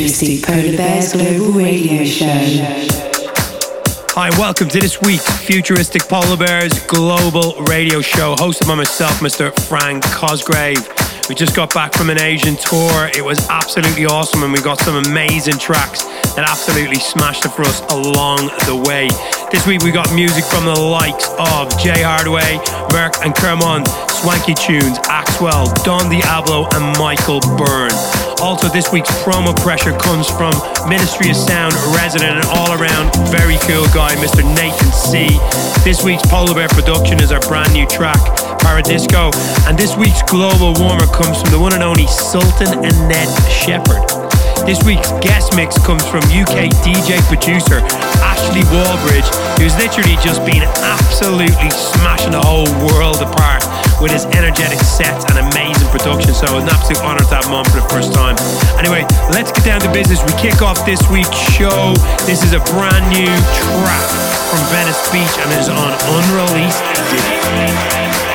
futuristic Polar Bears Global Radio Show. Hi, welcome to this week's Futuristic Polar Bears Global Radio Show, hosted by myself, Mr. Frank Cosgrave. We just got back from an Asian tour. It was absolutely awesome, and we got some amazing tracks that absolutely smashed it for us along the way. This week we got music from the likes of Jay Hardway, Merk and Kremont, Swanky Tunes, Axwell, Don Diablo, and Michael Byrne. Also, this week's promo pressure comes from Ministry of Sound resident and all around very cool guy, Mr. Nathan C. This week's Polar Bear production is our brand new track, Paradisco, and this week's global warmer comes from the one and only Sultan and Ned Shepard. This week's guest mix comes from UK DJ producer Ashley Wallbridge, who's literally just been absolutely smashing the whole world apart with his energetic sets and amazing production. So an absolute honor to have him on for the first time. Anyway, let's get down to business. We kick off this week's show. This is a brand new track from Venice Beach and is on unreleased Absolutely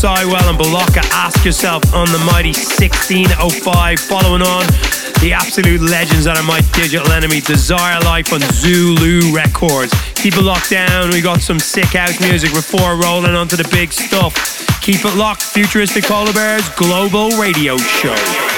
Cywell and Balaka. Ask yourself on the mighty 1605. Following on, the absolute legends that are my digital enemy, Desire Life on Zulu Records. Keep it locked down. We got some sick house music before rolling onto the big stuff. Keep it locked. Futuristic Polar Bears Global Radio Show.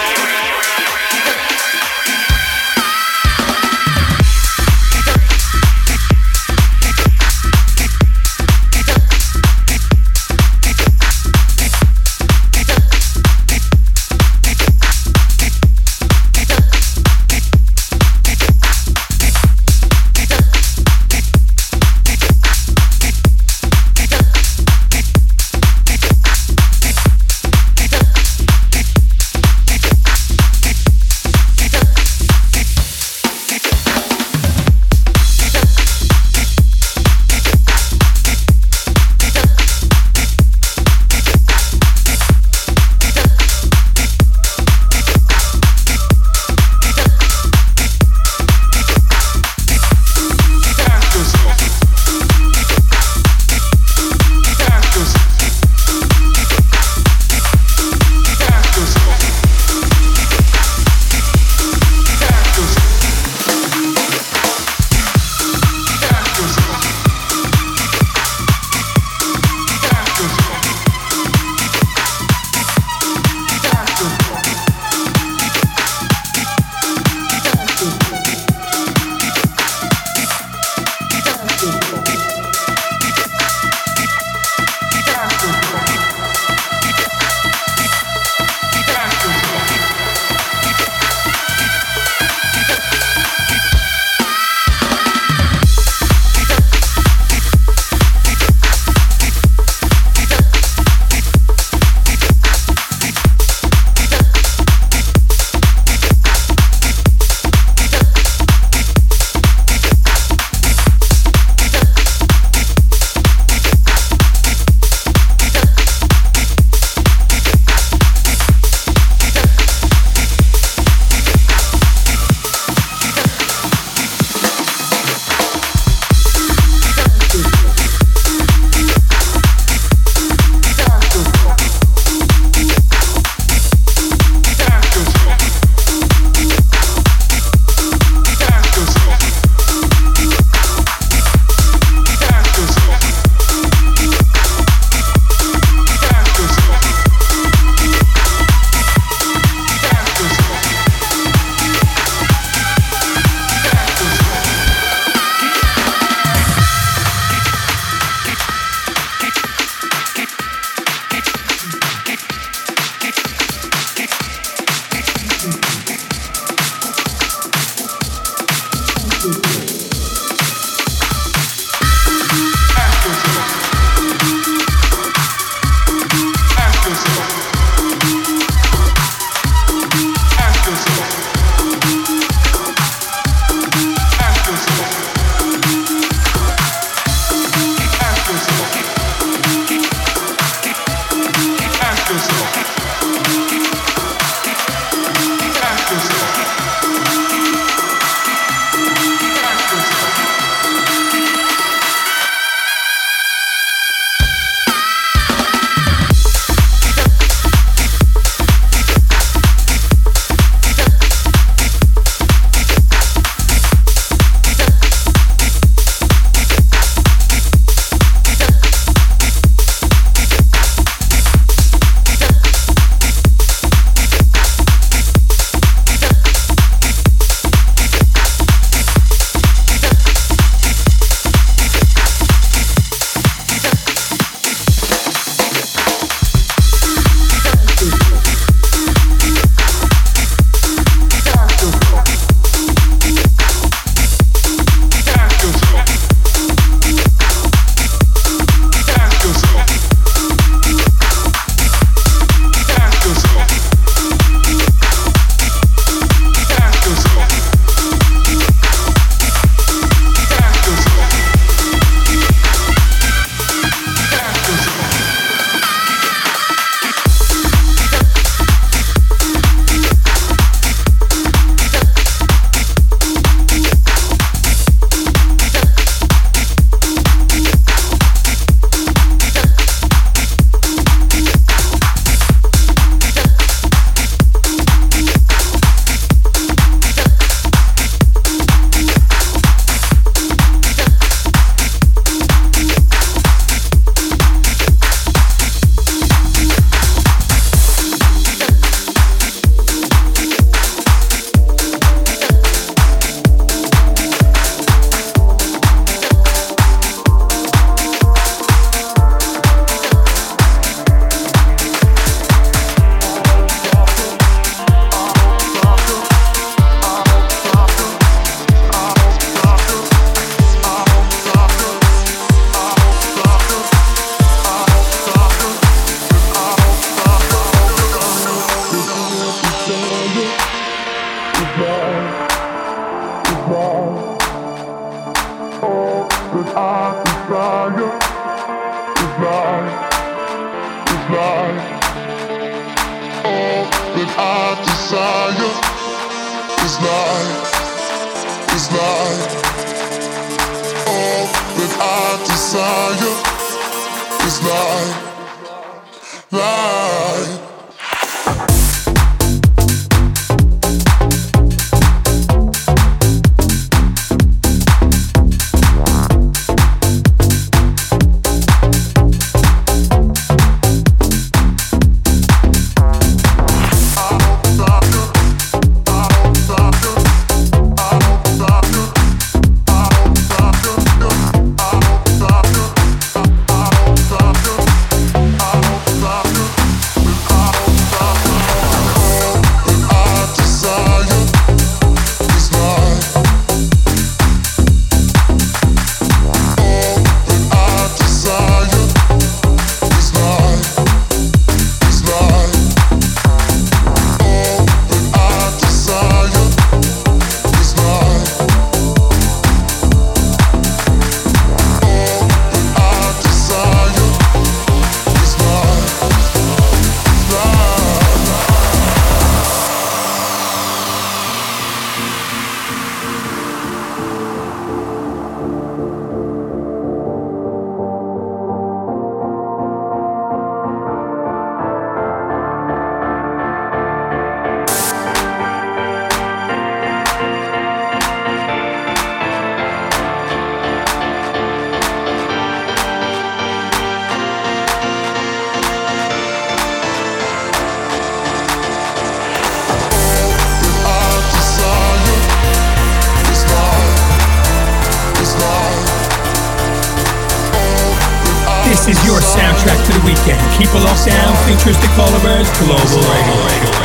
New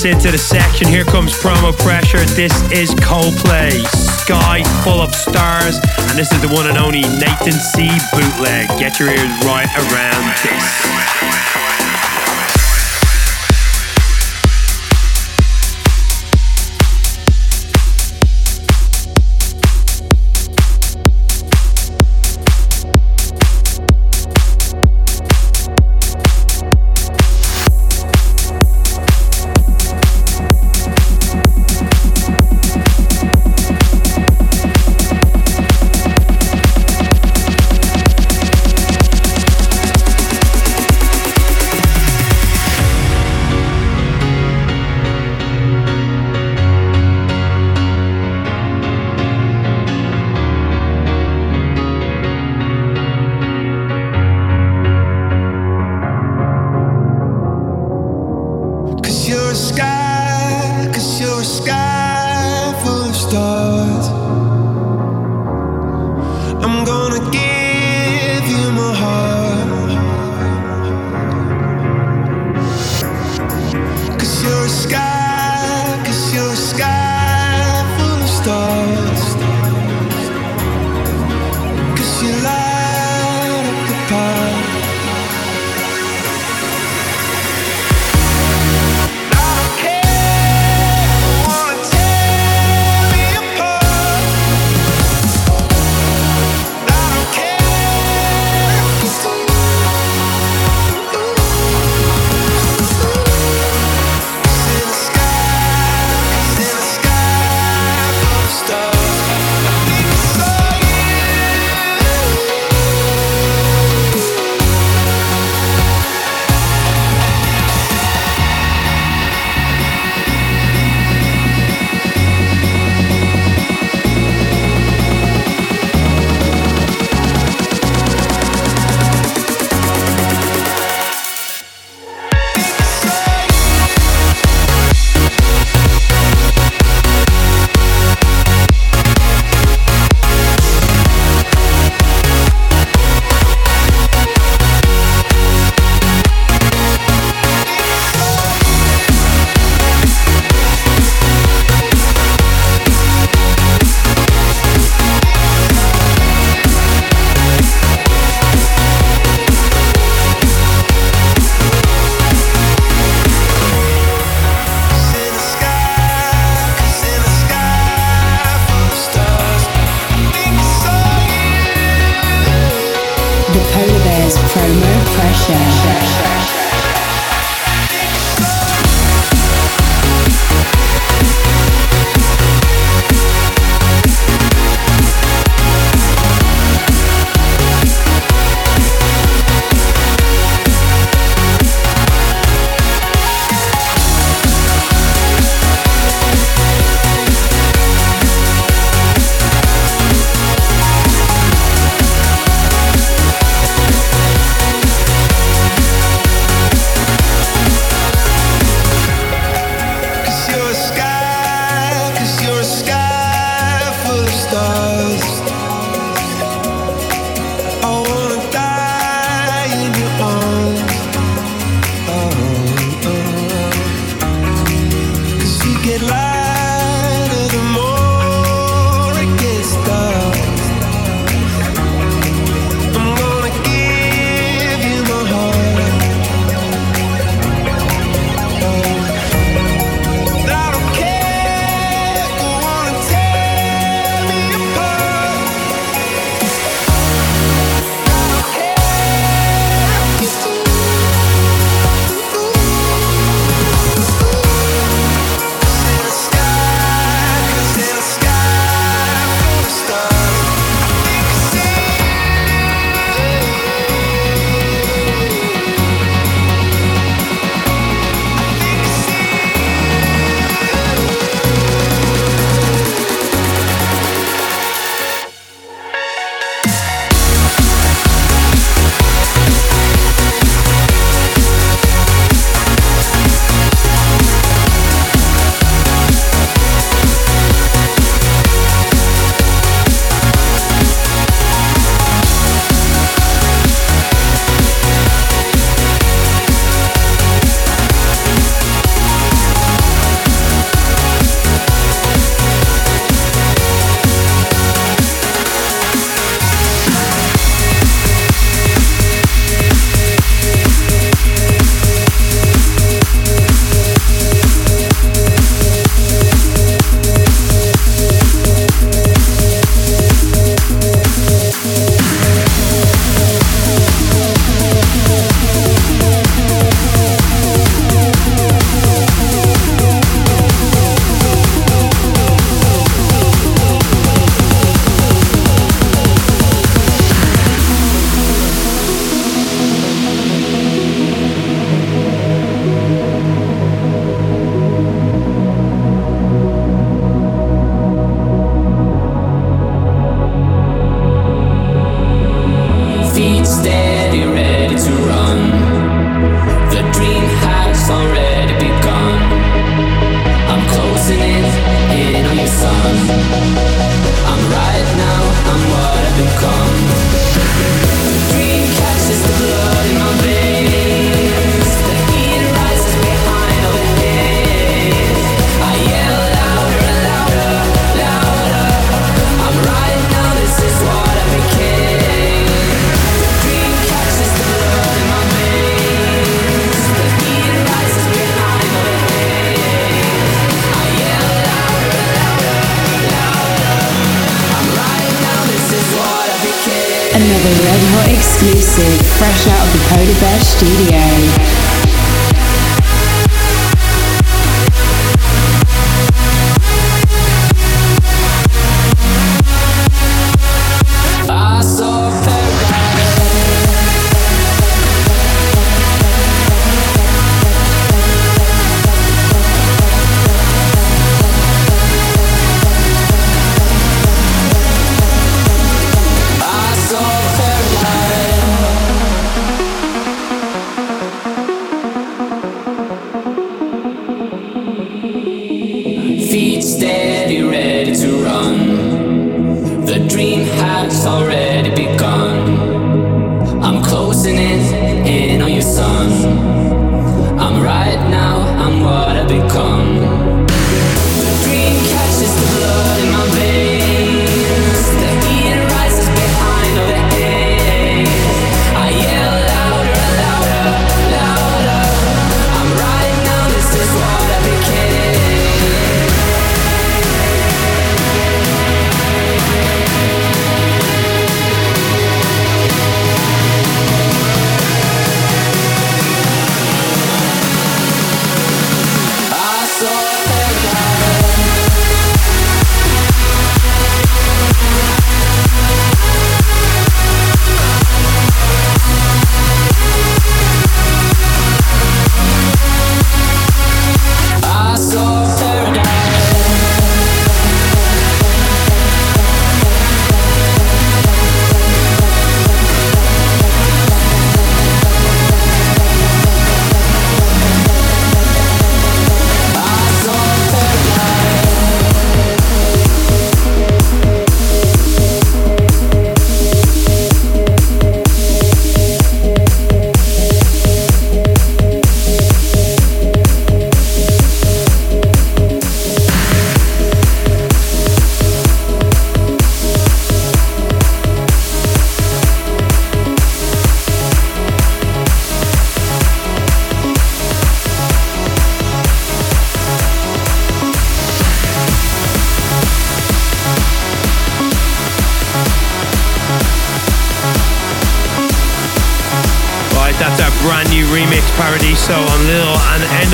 us into the section, here comes Promo Pressure. This is Coldplay, Sky Full of Stars, and this is the one and only Nathan C. bootleg. Get your ears right around this.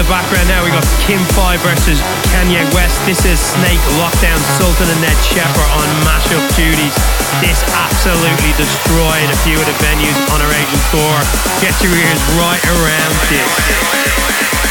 Background now, we got Kim Fai versus Kanye West. This is Snake Lockdown, Sultan and Ned Shepard on Mashup Duties. This absolutely destroyed a few of the venues on our Asian tour. Get your ears right around this.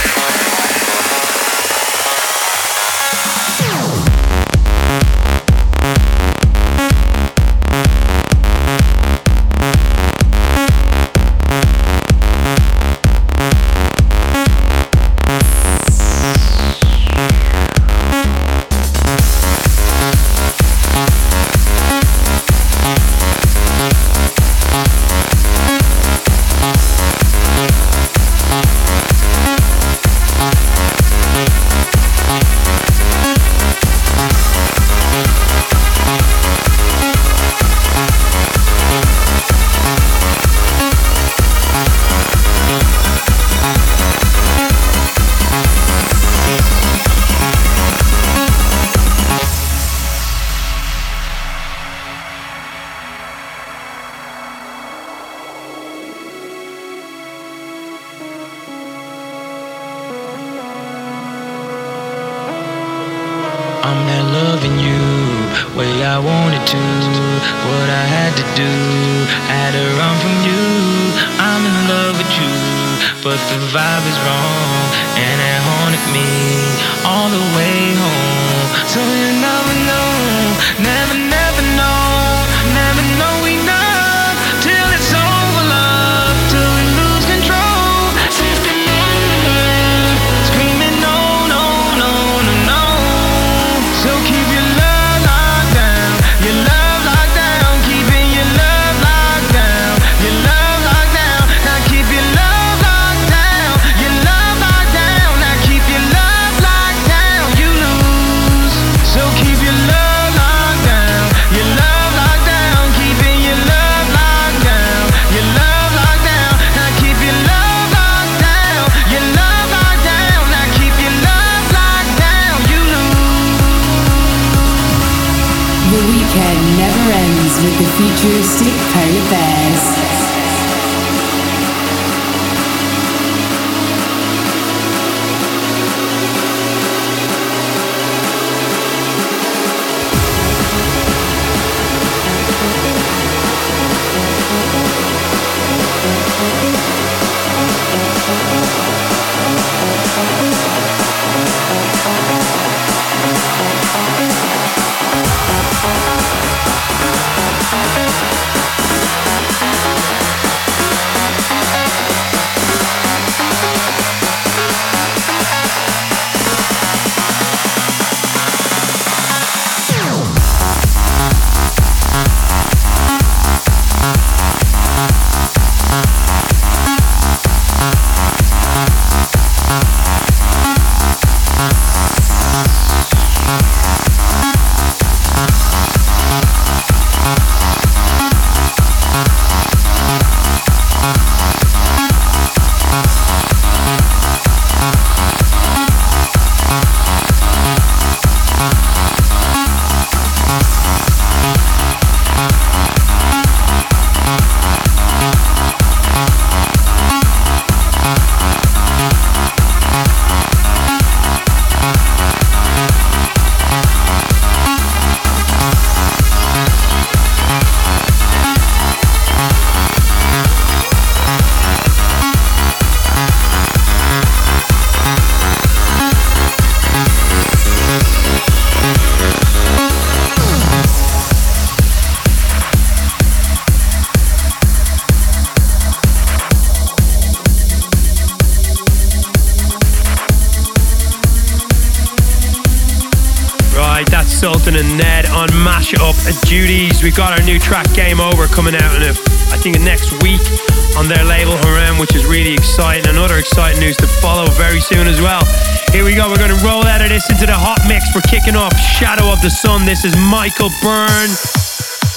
The Sun. This is Michael Byrne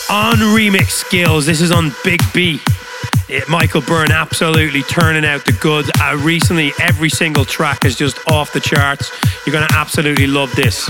on remix skills. This is on Big B. It, Michael Byrne absolutely turning out the goods. Uh, recently, every single track is just off the charts. You're going to absolutely love this.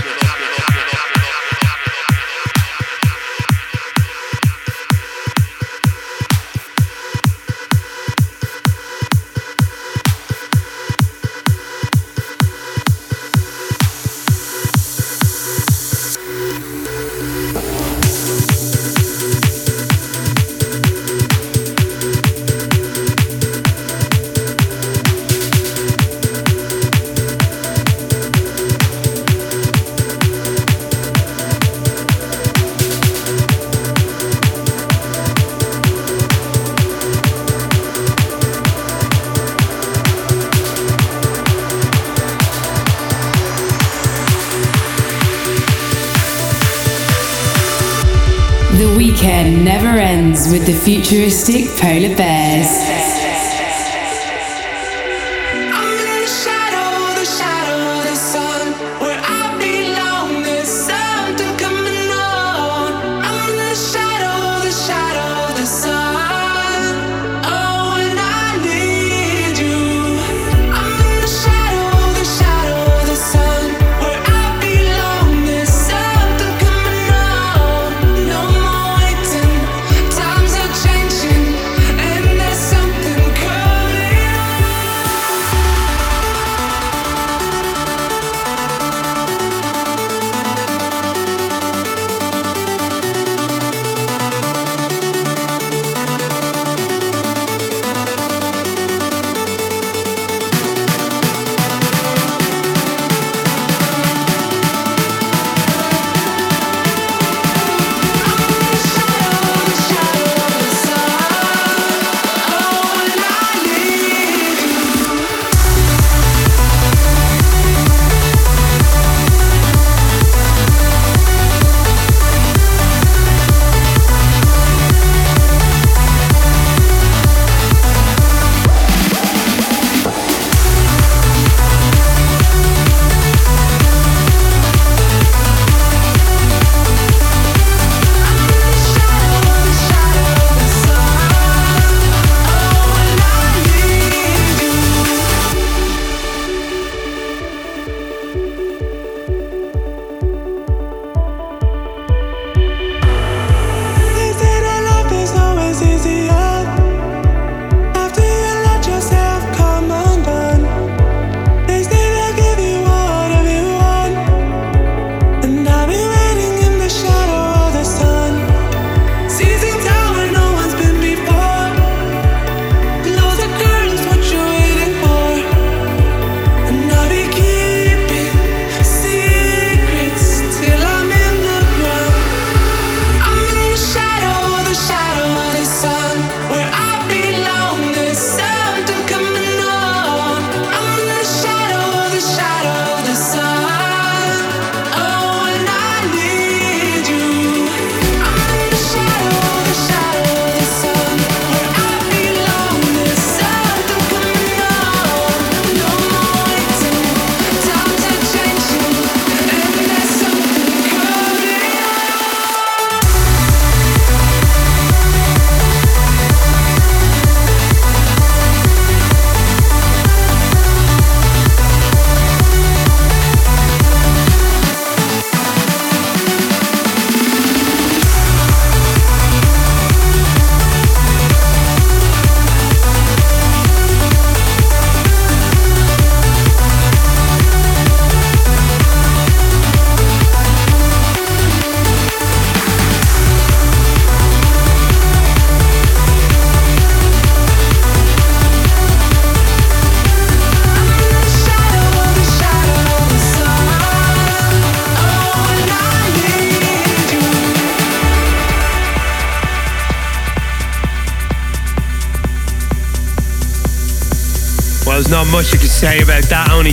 Futuristic polar bears.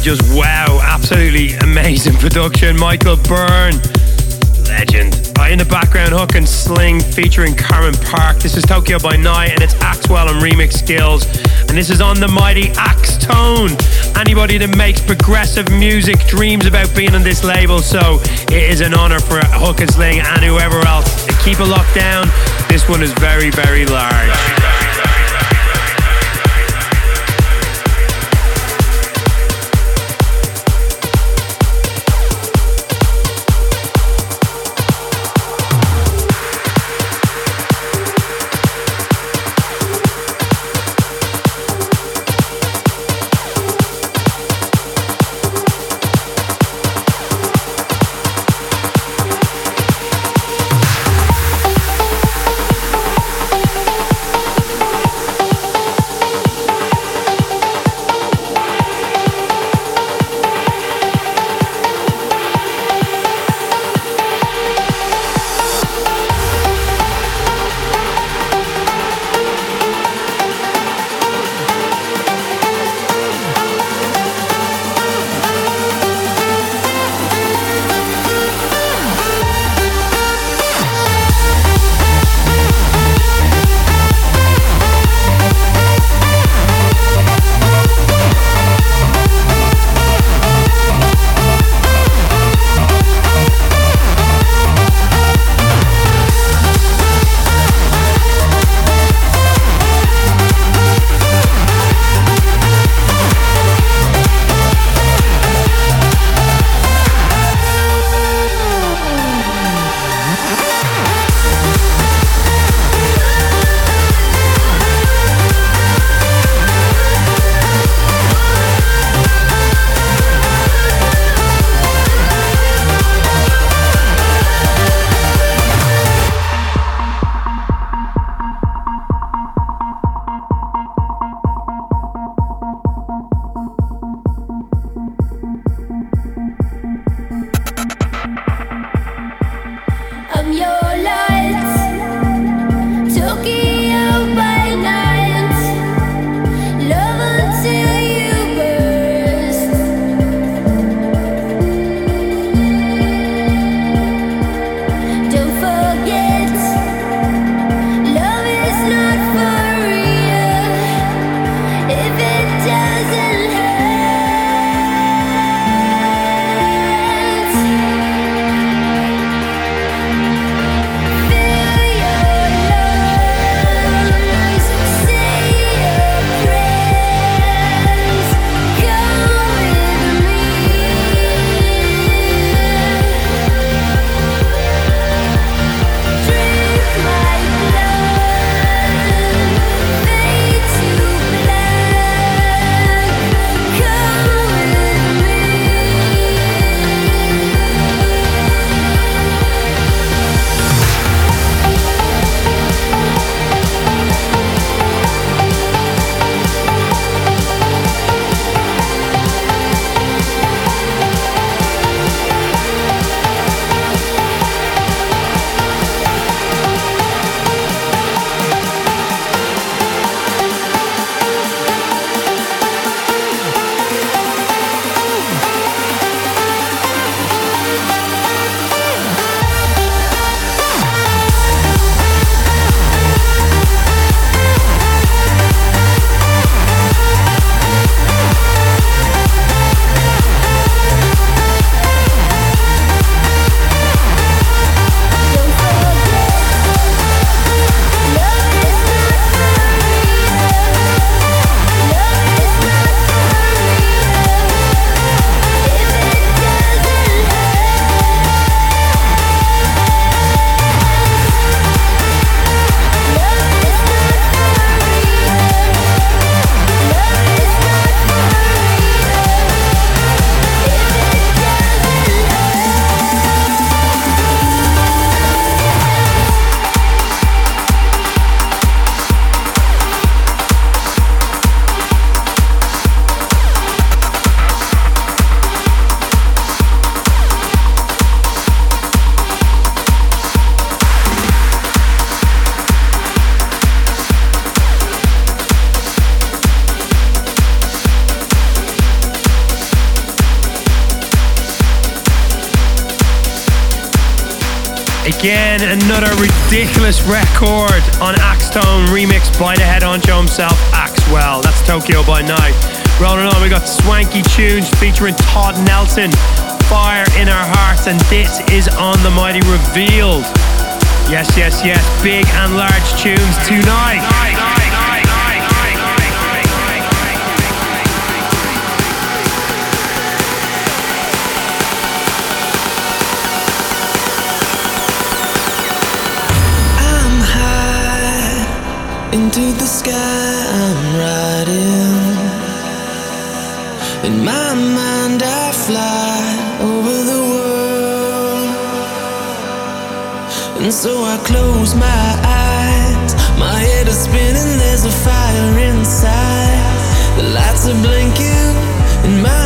Just wow, absolutely amazing production. Michael Byrne, legend. Right in the background, Hook n Sling featuring Karin Park. This is Tokyo by Night and it's Axwell and Remix Skills. And this is on the mighty Axtone. Anybody that makes progressive music dreams about being on this label, so it is an honor for Hook n Sling and whoever else. Keep it locked down. This one is very, very large. Again, on Axtone, remixed by the head honcho himself, Axwell. That's Tokyo by Night. Rolling on, we got Swanky Tunes featuring Todd Nelson, Fire in Our Hearts, and this is on the Mighty Revealed. Yes, yes, yes, big and large tunes tonight. Into the sky I'm riding. In my mind I fly over the world. And so I close my eyes. My head is spinning, there's a fire inside. The lights are blinking in my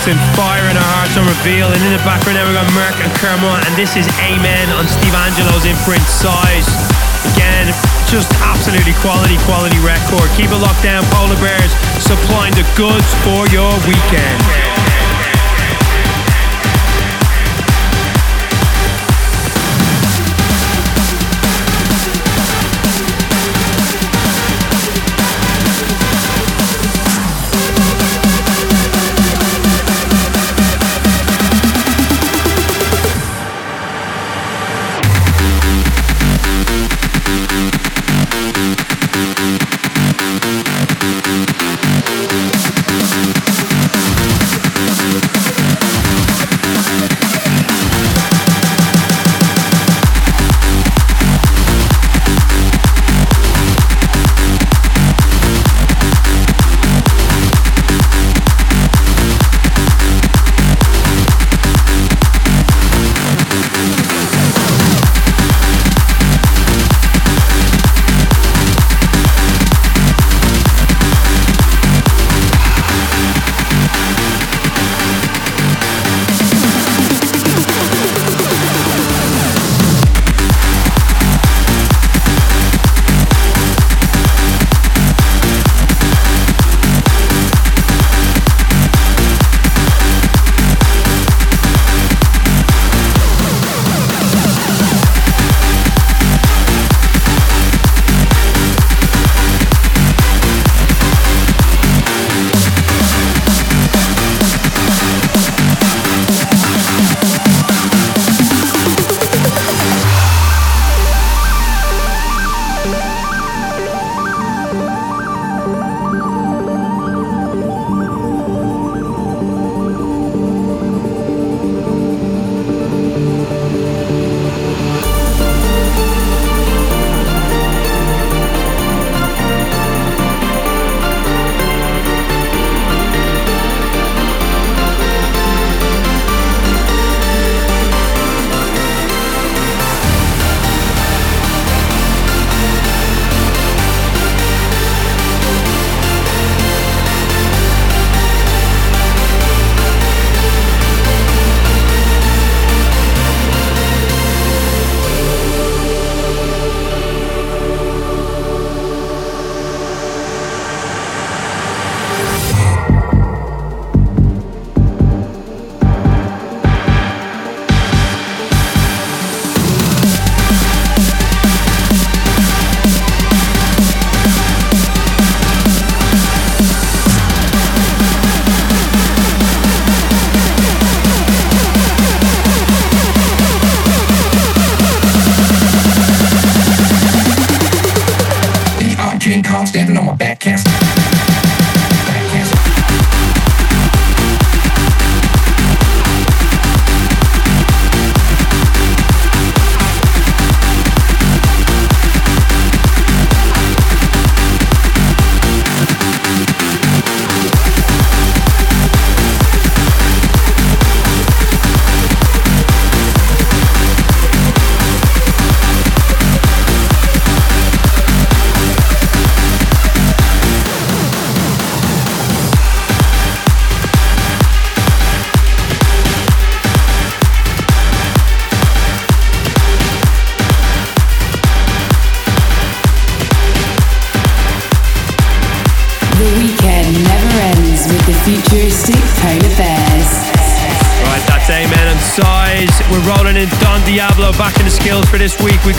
Todd Fire in Our Hearts on Reveal. And in the background now we've got Merk and Kremont. And this is Amen on Steve Angello's imprint Size. Again, just absolutely quality, quality record. Keep it locked down, Polar Bears, supplying the goods for your weekend.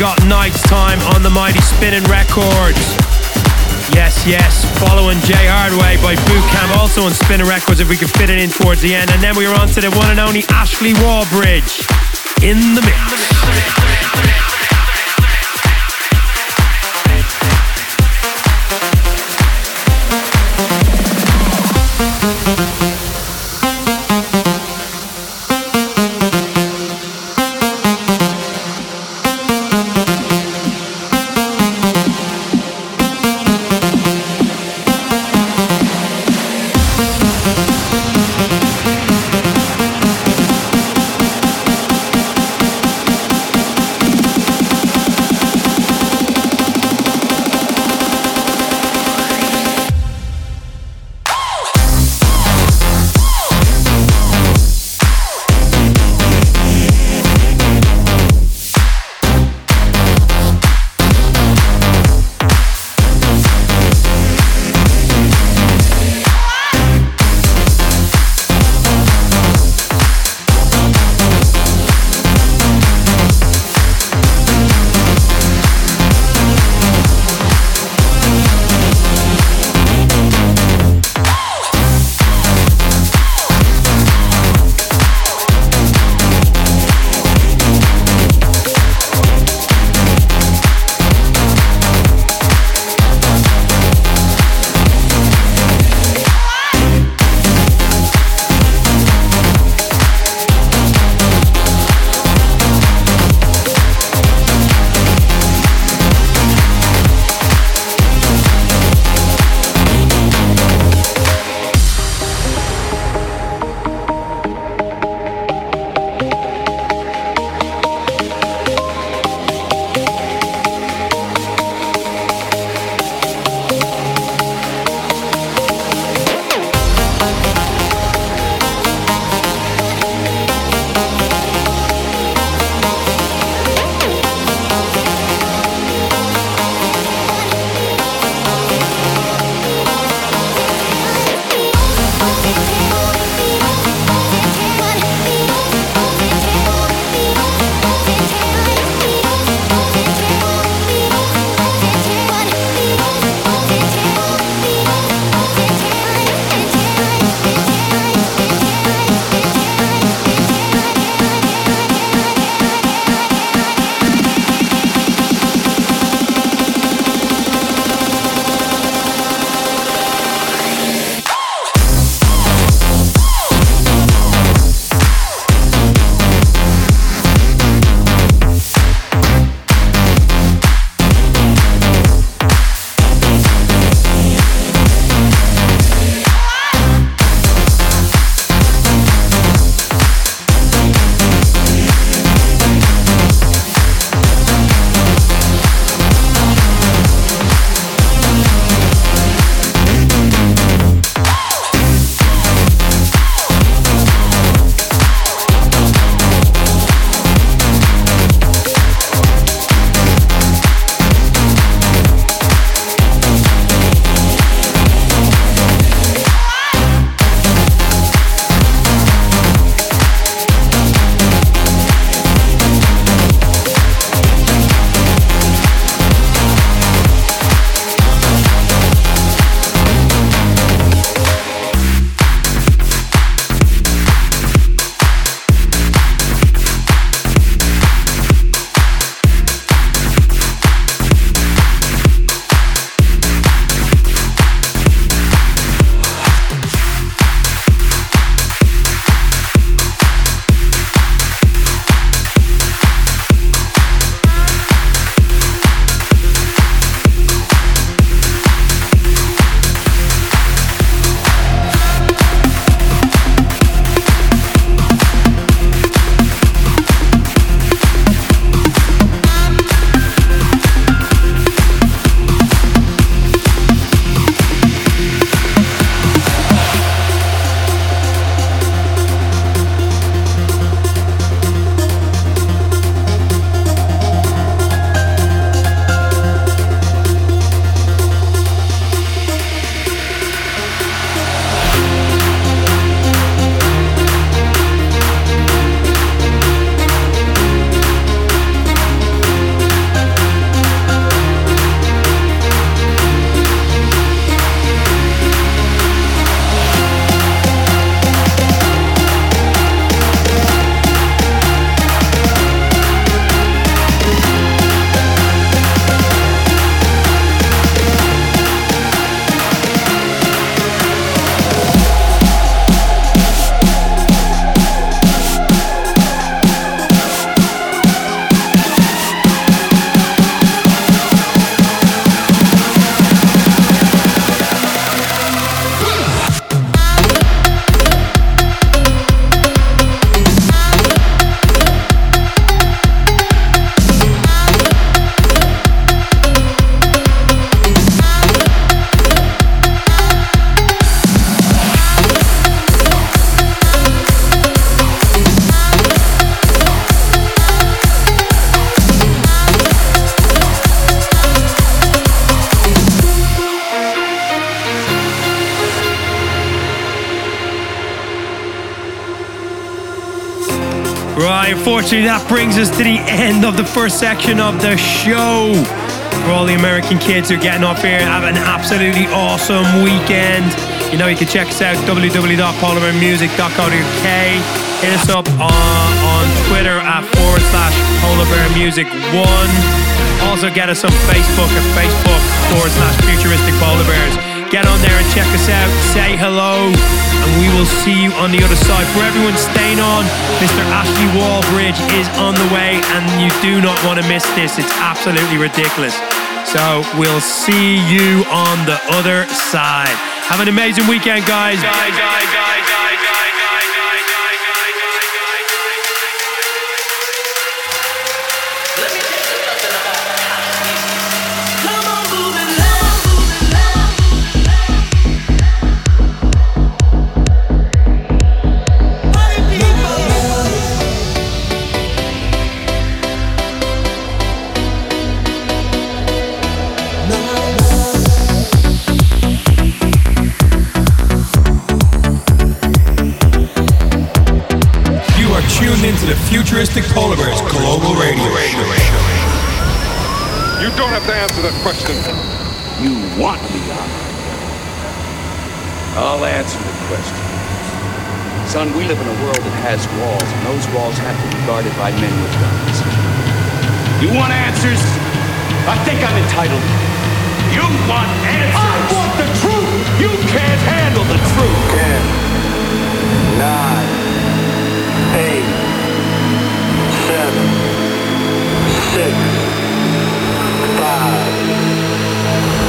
Got Night's Time on the Mighty Spinnin' Records. Yes, yes, following Jay Hardway by Bootcamp, also on Spinnin' Records if we can fit it in towards the end. And then we were on to the one and only Ashley Wallbridge in the mix. Unfortunately, that brings us to the end of the first section of the show. For all the American kids who are getting off here, have an absolutely awesome weekend. You know, you can check us out www.polarbearmusic.co.uk. Hit us up on, on Twitter at forward slash polarbearmusic1. Also, get us on Facebook at Facebook forward slash futuristic polar bears. Get on there and check us out. Say hello, we will see you on the other side. For everyone staying on, Mr. Ashley Wallbridge is on the way, and you do not want to miss this. It's absolutely ridiculous. So we'll see you on the other side. Have an amazing weekend, guys. guys, guys, guys You want me on. I'll answer the question. Son, we live in a world that has walls, and those walls have to be guarded by men with guns. You want answers? I think I'm entitled. You want answers? I want the truth! You can't handle the truth! Ten, nine, eight, seven, six, five,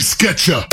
Sketcher.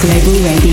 Global Radio.